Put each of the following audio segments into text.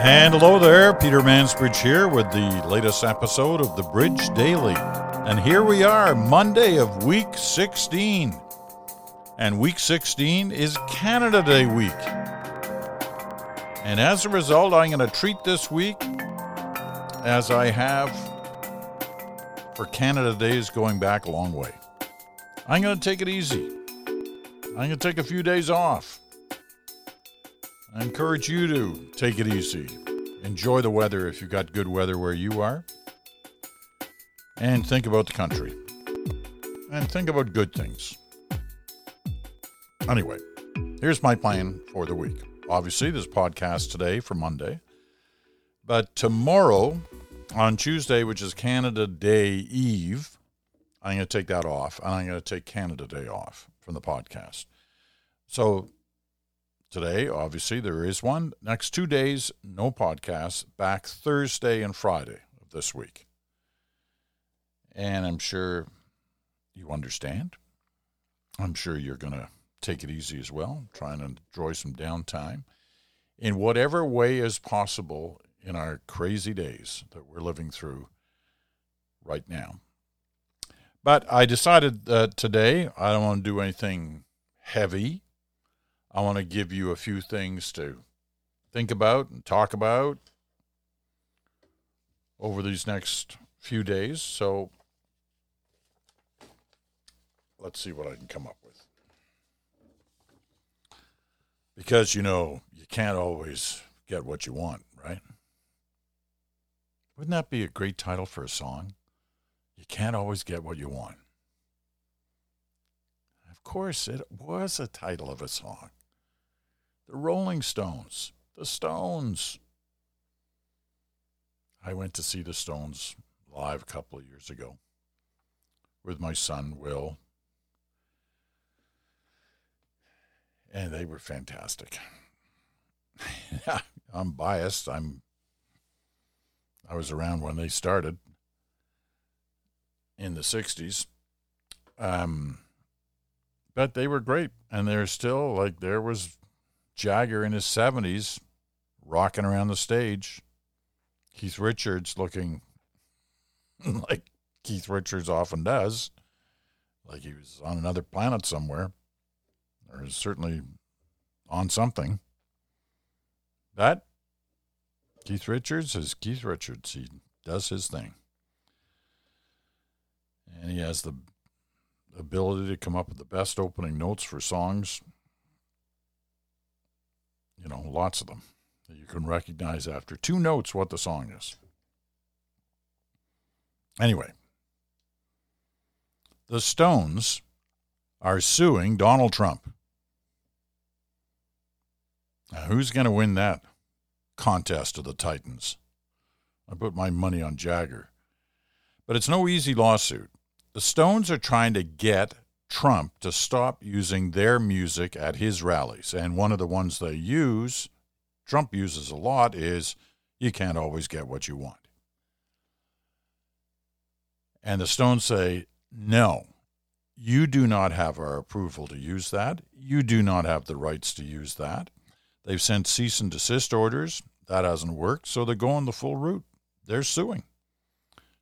And hello there, Peter Mansbridge here with the latest episode of the Bridge Daily. And here we are, Monday of week 16. And week 16 is Canada Day week. And as a result, I'm going to treat this week as I have for Canada Days going back a long way. I'm going to take it easy. I'm going to take a few days off. I encourage you to take it easy. Enjoy the weather if you've got good weather where you are. And think about the country. And think about good things. Anyway, here's my plan for the week. Obviously, this podcast today for Monday. But tomorrow, on Tuesday, which is Canada Day Eve, I'm going to take that off. And I'm going to take Canada Day off from the podcast. So today. Obviously, there is one. Next two days, no podcast. Back Thursday and Friday of this week. And I'm sure you understand. I'm sure you're going to take it easy as well, trying to enjoy some downtime in whatever way is possible in our crazy days that we're living through right now. But I decided that today I don't want to do anything heavy. I want to give you a few things to think about and talk about over these next few days. So let's see what I can come up with. Because, you know, you can't always get what you want, right? Wouldn't that be a great title for a song? You can't always get what you want. Of course, it was a title of a song. The Rolling Stones. The Stones. I went to see the Stones live a couple of years ago with my son, Will. And they were fantastic. I'm biased. I'm I was around when they started in the 60s. Um, but they were great and they're still like there was Jagger in his 70s rocking around the stage. Keith Richards looking like Keith Richards often does, like he was on another planet somewhere, or certainly on something. That Keith Richards is Keith Richards. He does his thing. And he has the ability to come up with the best opening notes for songs you know, lots of them that you can recognize after two notes what the song is. Anyway, the Stones are suing Donald Trump. Now, who's going to win that contest of the Titans? I put my money on Jagger. But it's no easy lawsuit. The Stones are trying to get Trump to stop using their music at his rallies. And one of the ones they use, Trump uses a lot, is you can't always get what you want. And the Stones say, no, you do not have our approval to use that. You do not have the rights to use that. They've sent cease and desist orders. That hasn't worked. So they're going the full route. They're suing.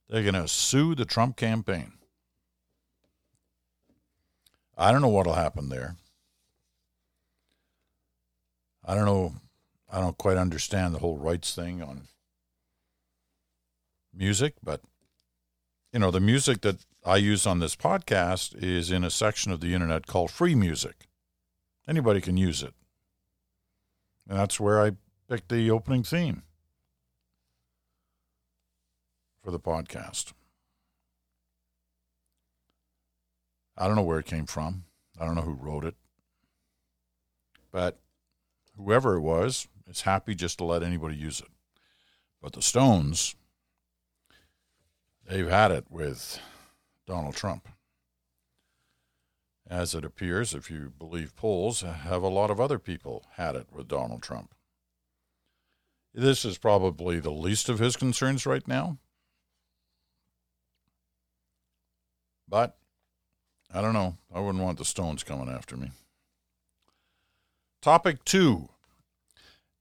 They're going to sue the Trump campaign. I don't know what'll happen there. I don't know. I don't quite understand the whole rights thing on music, but you know, the music that I use on this podcast is in a section of the internet called free music. Anybody can use it. And that's where I picked the opening theme for the podcast. I don't know where it came from. I don't know who wrote it. But whoever it was is happy just to let anybody use it. But the Stones, they've had it with Donald Trump. As it appears, if you believe polls, have a lot of other people had it with Donald Trump. This is probably the least of his concerns right now. But I don't know. I wouldn't want the stones coming after me. Topic two.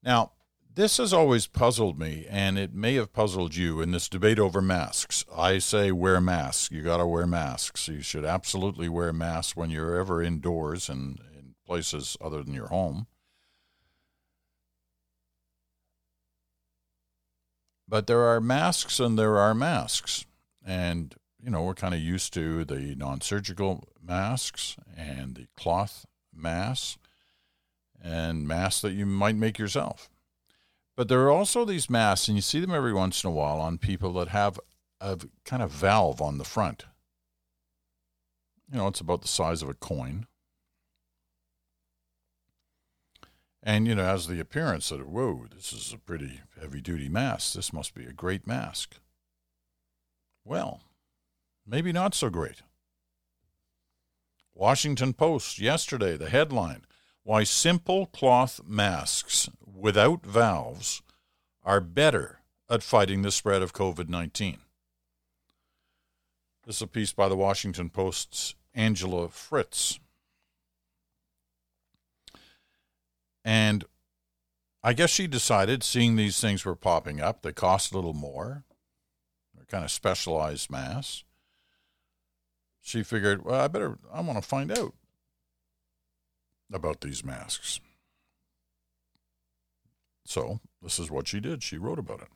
Now, this has always puzzled me, and it may have puzzled you in this debate over masks. I say wear masks. You got to wear masks. You should absolutely wear masks when you're ever indoors and in places other than your home. But there are masks and there are masks. And, you know, we're kind of used to the non surgical masks and the cloth masks and masks that you might make yourself. But there are also these masks, and you see them every once in a while on people that have a kind of valve on the front. You know, it's about the size of a coin. And, you know, has the appearance that, whoa, this is a pretty heavy duty mask. This must be a great mask. Well, maybe not so great. Washington Post yesterday, the headline Why Simple Cloth Masks without valves are better at fighting the spread of COVID 19. This is a piece by the Washington Post's Angela Fritz. And I guess she decided, seeing these things were popping up, they cost a little more. They're kind of specialized masks. She figured, well, I better, I want to find out about these masks. So this is what she did. She wrote about it.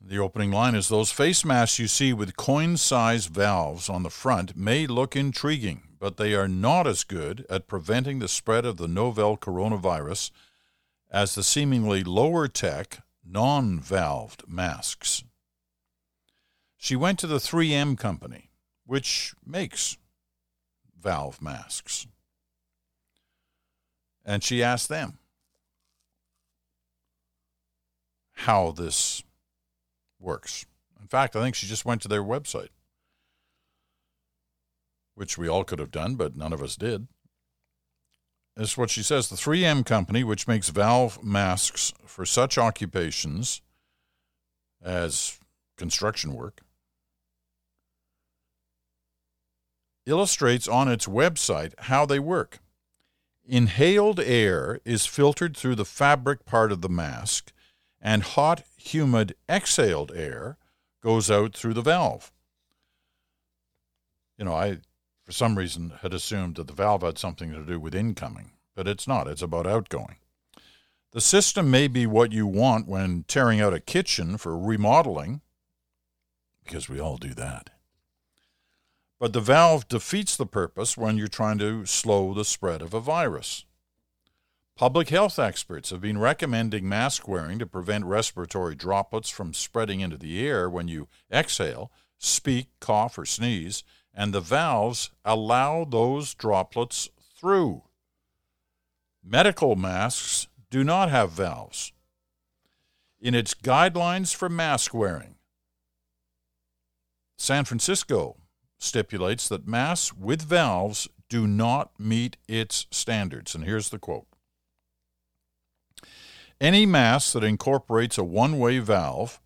The opening line is Those face masks you see with coin sized valves on the front may look intriguing, but they are not as good at preventing the spread of the novel coronavirus as the seemingly lower tech, non valved masks. She went to the 3M company, which makes valve masks. And she asked them how this works. In fact, I think she just went to their website, which we all could have done, but none of us did. Is what she says the 3M company, which makes valve masks for such occupations as construction work, illustrates on its website how they work. Inhaled air is filtered through the fabric part of the mask, and hot, humid, exhaled air goes out through the valve. You know, I, for some reason, had assumed that the valve had something to do with incoming, but it's not. It's about outgoing. The system may be what you want when tearing out a kitchen for remodeling, because we all do that. But the valve defeats the purpose when you're trying to slow the spread of a virus. Public health experts have been recommending mask wearing to prevent respiratory droplets from spreading into the air when you exhale, speak, cough, or sneeze, and the valves allow those droplets through. Medical masks do not have valves. In its guidelines for mask wearing, San Francisco stipulates that masks with valves do not meet its standards. And here's the quote Any mask that incorporates a one way valve,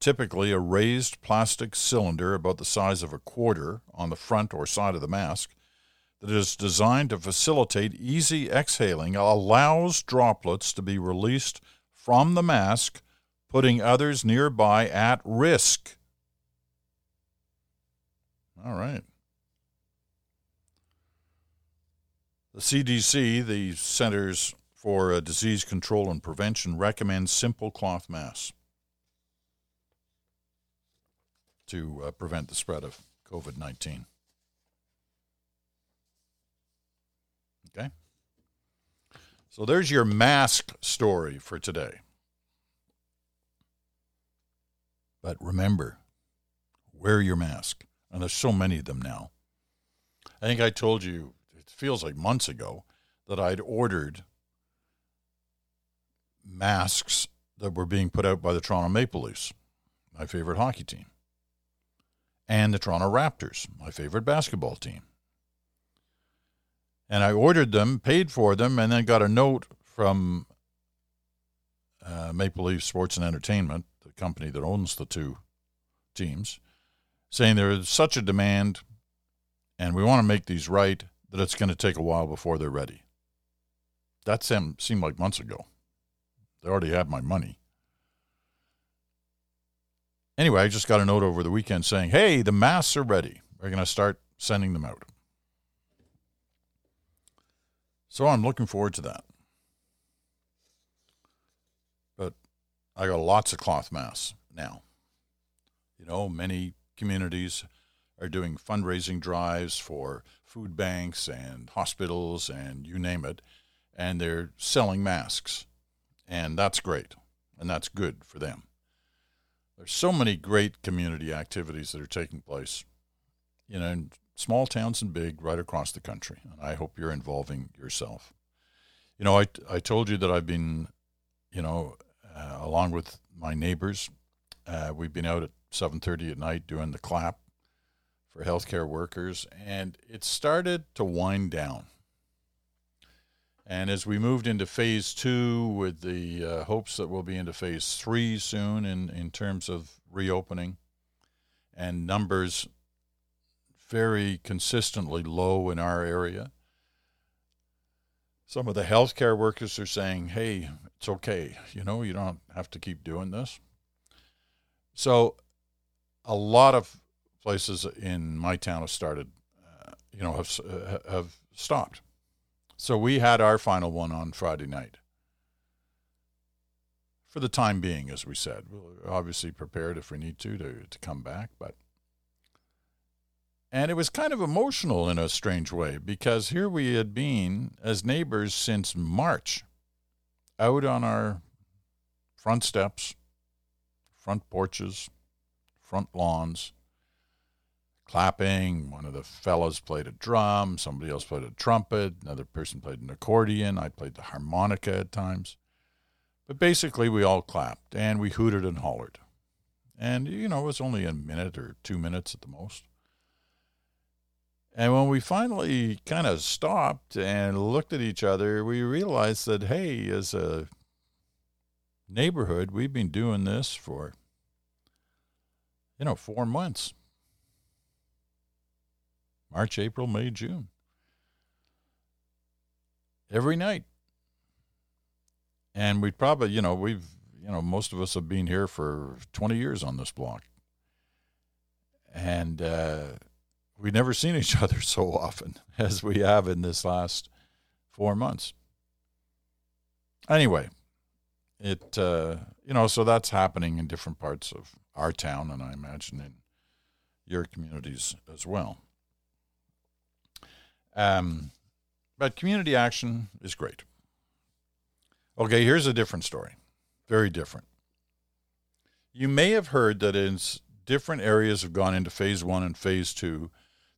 typically a raised plastic cylinder about the size of a quarter on the front or side of the mask, that is designed to facilitate easy exhaling, allows droplets to be released from the mask, putting others nearby at risk. All right. The CDC, the Centers for Disease Control and Prevention, recommends simple cloth masks to uh, prevent the spread of COVID 19. Okay? So there's your mask story for today. But remember, wear your mask and there's so many of them now. I think I told you, it feels like months ago, that I'd ordered masks that were being put out by the Toronto Maple Leafs, my favorite hockey team, and the Toronto Raptors, my favorite basketball team. And I ordered them, paid for them, and then got a note from uh, Maple Leaf Sports and Entertainment, the company that owns the two teams, saying there is such a demand and we want to make these right that it's going to take a while before they're ready. That seemed like months ago. They already had my money. Anyway, I just got a note over the weekend saying, hey, the masks are ready. We're going to start sending them out. So I'm looking forward to that. But I got lots of cloth masks now. You know, many communities are doing fundraising drives for food banks and hospitals and you name it, and they're selling masks. And that's great, and that's good for them. There's so many great community activities that are taking place, you know, in small towns and big, right across the country. And I hope you're involving yourself. You know, I, I told you that I've been, you know, uh, along with my neighbors, uh, we've been out at 7:30 at night doing the clap for healthcare workers, and it started to wind down. And as we moved into phase two, with the uh, hopes that we'll be into phase three soon in, in terms of reopening, and numbers very consistently low in our area. Some of the healthcare workers are saying, hey, it's okay. You know, you don't have to keep doing this. So, a lot of places in my town have started, uh, you know, have uh, have stopped. So we had our final one on Friday night. For the time being, as we said, we're obviously prepared if we need to to, to come back, but and it was kind of emotional in a strange way because here we had been as neighbors since March, out on our front steps, front porches, front lawns, clapping. One of the fellows played a drum, somebody else played a trumpet, another person played an accordion. I played the harmonica at times. But basically, we all clapped and we hooted and hollered. And, you know, it was only a minute or two minutes at the most. And when we finally kind of stopped and looked at each other, we realized that, hey, as a neighborhood, we've been doing this for, you know, four months. March, April, May, June. Every night. And we probably, you know, we've, you know, most of us have been here for 20 years on this block. And uh, we've never seen each other so often as we have in this last four months. Anyway, it, uh, you know, so that's happening in different parts of our town, and I imagine in your communities as well. Um, but community action is great. Okay, here's a different story. Very different. You may have heard that in different areas have gone into phase one and phase two,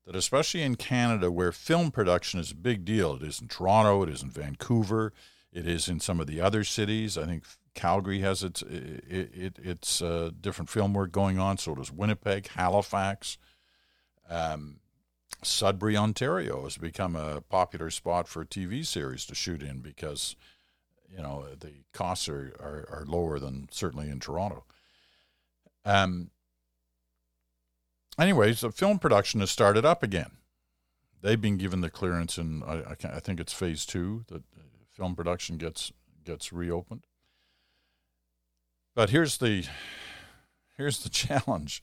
that especially in Canada, where film production is a big deal, it is in Toronto, it is in Vancouver, it is in some of the other cities. I think Calgary has its it, it, its uh, different film work going on. So does Winnipeg, Halifax. Um, Sudbury, Ontario has become a popular spot for TV series to shoot in because, you know, the costs are, are, are lower than certainly in Toronto. Um, anyways, the film production has started up again. They've been given the clearance, and I, I, I think it's phase two that film production gets gets reopened. But here's the here's the challenge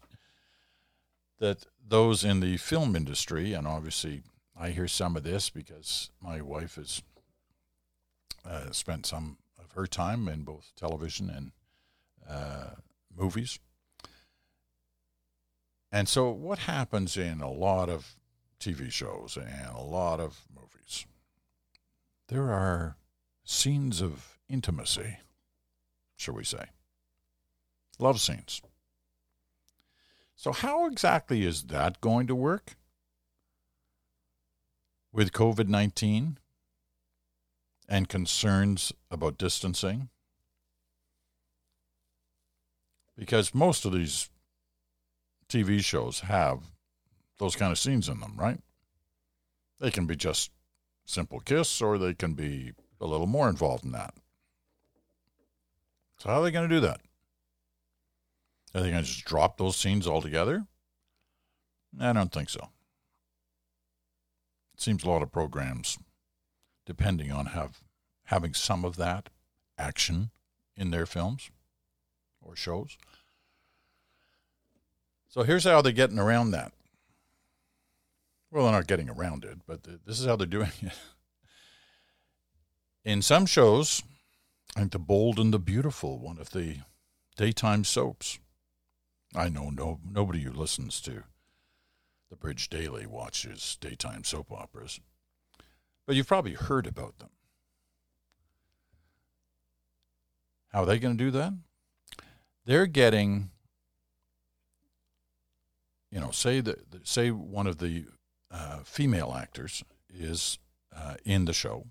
that those in the film industry, and obviously I hear some of this because my wife has uh, spent some of her time in both television and uh, movies. And so, what happens in a lot of TV shows and a lot of movies? There are scenes of intimacy, shall we say, love scenes. So, how exactly is that going to work with COVID 19 and concerns about distancing? Because most of these TV shows have those kind of scenes in them, right? They can be just simple kiss or they can be a little more involved in that. So, how are they going to do that? Are they going to just drop those scenes altogether? I don't think so. It seems a lot of programs, depending on have having some of that action in their films or shows. So here's how they're getting around that. Well, they're not getting around it, but this is how they're doing it. In some shows, I think The Bold and the Beautiful, one of the daytime soaps. I know no nobody who listens to the Bridge Daily watches daytime soap operas, but you've probably heard about them. How are they going to do that? They're getting, you know, say that say one of the uh, female actors is uh, in the show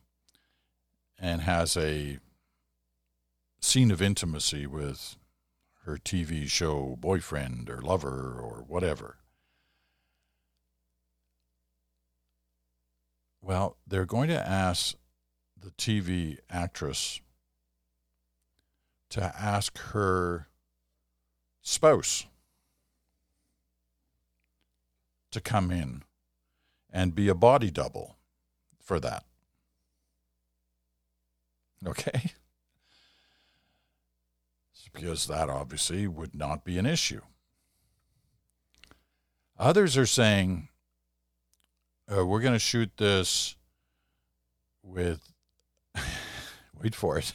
and has a scene of intimacy with her TV show boyfriend or lover or whatever. Well, they're going to ask the TV actress to ask her spouse to come in and be a body double for that. Okay? Because that obviously would not be an issue. Others are saying, uh, we're going to shoot this with, wait for it,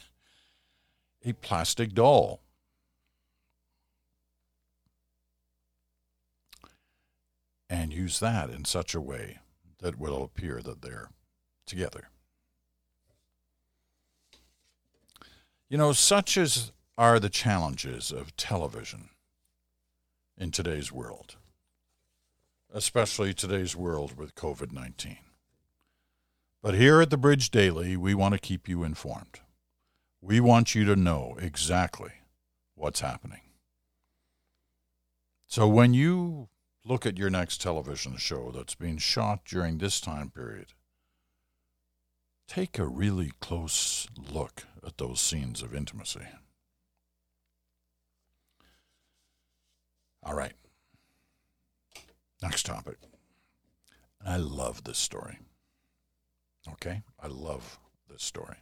a plastic doll. And use that in such a way that will appear that they're together. You know, such as are the challenges of television in today's world, especially today's world with COVID 19. But here at the Bridge Daily, we want to keep you informed. We want you to know exactly what's happening. So when you look at your next television show that's being shot during this time period, take a really close look at those scenes of intimacy. All right. Next topic. I love this story. Okay? I love this story.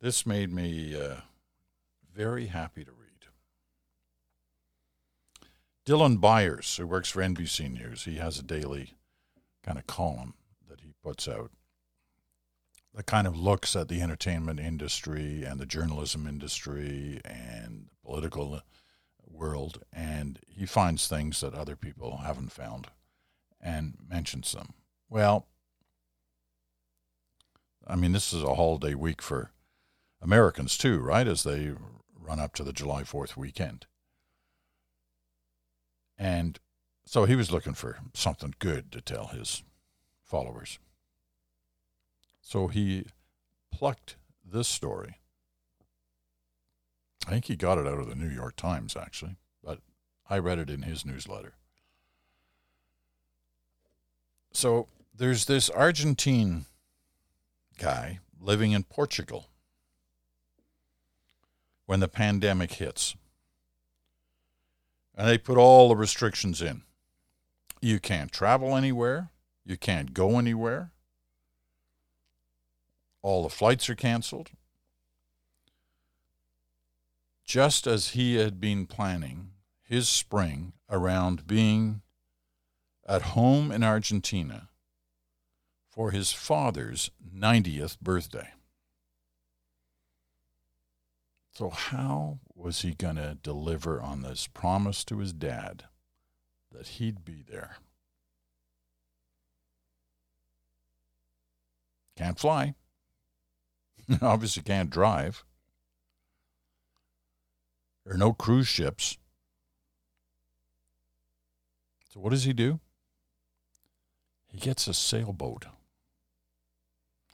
This made me uh, very happy to read. Dylan Byers, who works for NBC News, he has a daily kind of column that he puts out that kind of looks at the entertainment industry and the journalism industry and the political uh, world, and he finds things that other people haven't found and mentions them. Well, I mean, this is a holiday week for Americans too, right? As they run up to the July 4th weekend. And so he was looking for something good to tell his followers. So he plucked this story. I think he got it out of the New York Times, actually, but I read it in his newsletter. So there's this Argentine guy living in Portugal when the pandemic hits. And they put all the restrictions in. You can't travel anywhere. You can't go anywhere. All the flights are canceled. Just as he had been planning his spring around being at home in Argentina for his father's 90th birthday. So, how was he going to deliver on this promise to his dad that he'd be there? Can't fly. Obviously, can't drive. There are no cruise ships. So, what does he do? He gets a sailboat.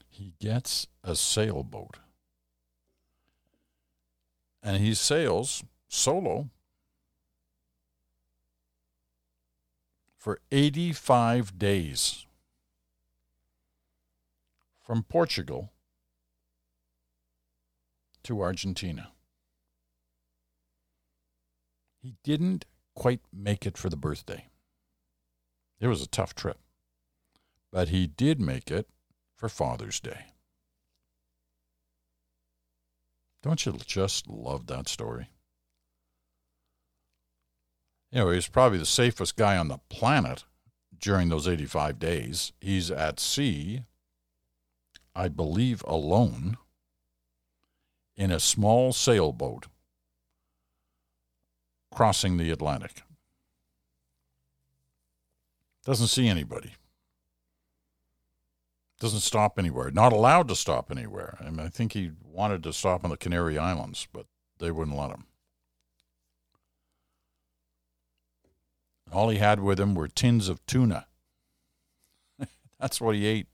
He gets a sailboat and he sails solo for 85 days from Portugal to Argentina. He didn't quite make it for the birthday. It was a tough trip, but he did make it for Father's Day. Don't you just love that story? You know, he's probably the safest guy on the planet during those 85 days. He's at sea, I believe, alone in a small sailboat crossing the Atlantic. Doesn't see anybody. Doesn't stop anywhere. Not allowed to stop anywhere. I, mean, I think he wanted to stop on the Canary Islands, but they wouldn't let him. All he had with him were tins of tuna. That's what he ate.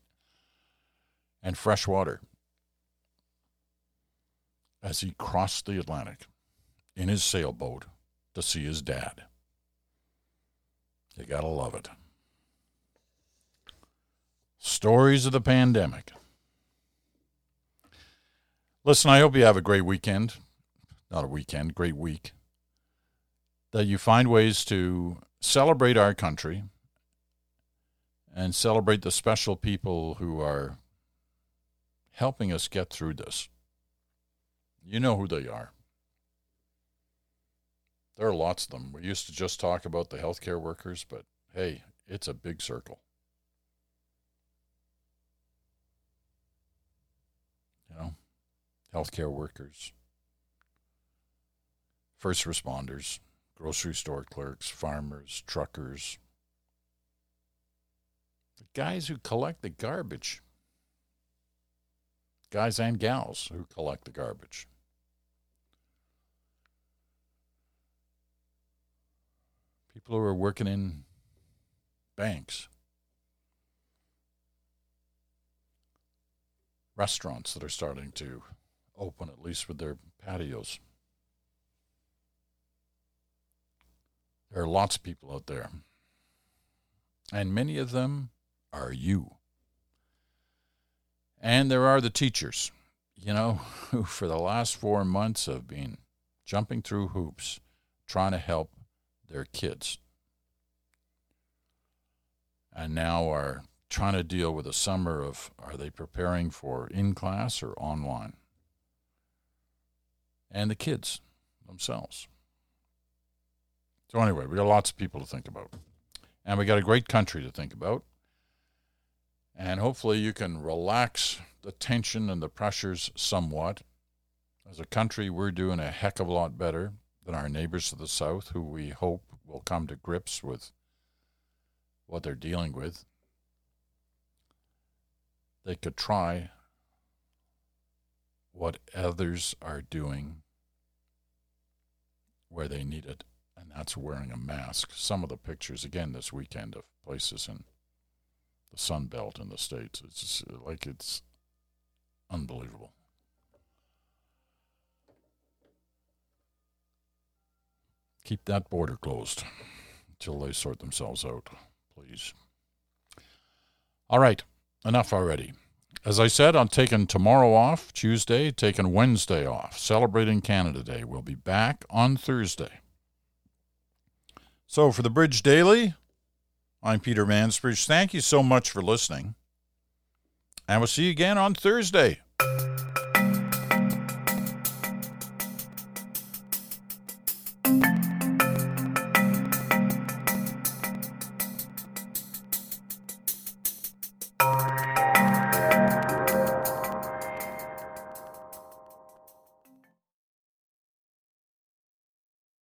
And fresh water. As he crossed the Atlantic in his sailboat to see his dad. You gotta love it. Stories of the pandemic. Listen, I hope you have a great weekend. Not a weekend, great week. That you find ways to celebrate our country and celebrate the special people who are helping us get through this. You know who they are. There are lots of them. We used to just talk about the healthcare workers, but hey, it's a big circle. You know, healthcare workers, first responders, grocery store clerks, farmers, truckers, the guys who collect the garbage, guys and gals who collect the garbage. People who are working in banks. Restaurants that are starting to open, at least with their patios. There are lots of people out there, and many of them are you. And there are the teachers, you know, who for the last four months have been jumping through hoops trying to help their kids. And now are trying to deal with a summer of are they preparing for in class or online? and the kids themselves. So, anyway, we got lots of people to think about. And we got a great country to think about. And hopefully, you can relax the tension and the pressures somewhat. As a country, we're doing a heck of a lot better than our neighbors to the south, who we hope will come to grips with what they're dealing with. They could try what others are doing where they need it, and that's wearing a mask. Some of the pictures, again, this weekend of places in the Sun Belt in the States, it's like it's unbelievable. Keep that border closed until they sort themselves out, please. All right, enough already. As I said, I'm taking tomorrow off, Tuesday, taking Wednesday off, celebrating Canada Day. We'll be back on Thursday. So, for the Bridge Daily, I'm Peter Mansbridge. Thank you so much for listening. And we'll see you again on Thursday.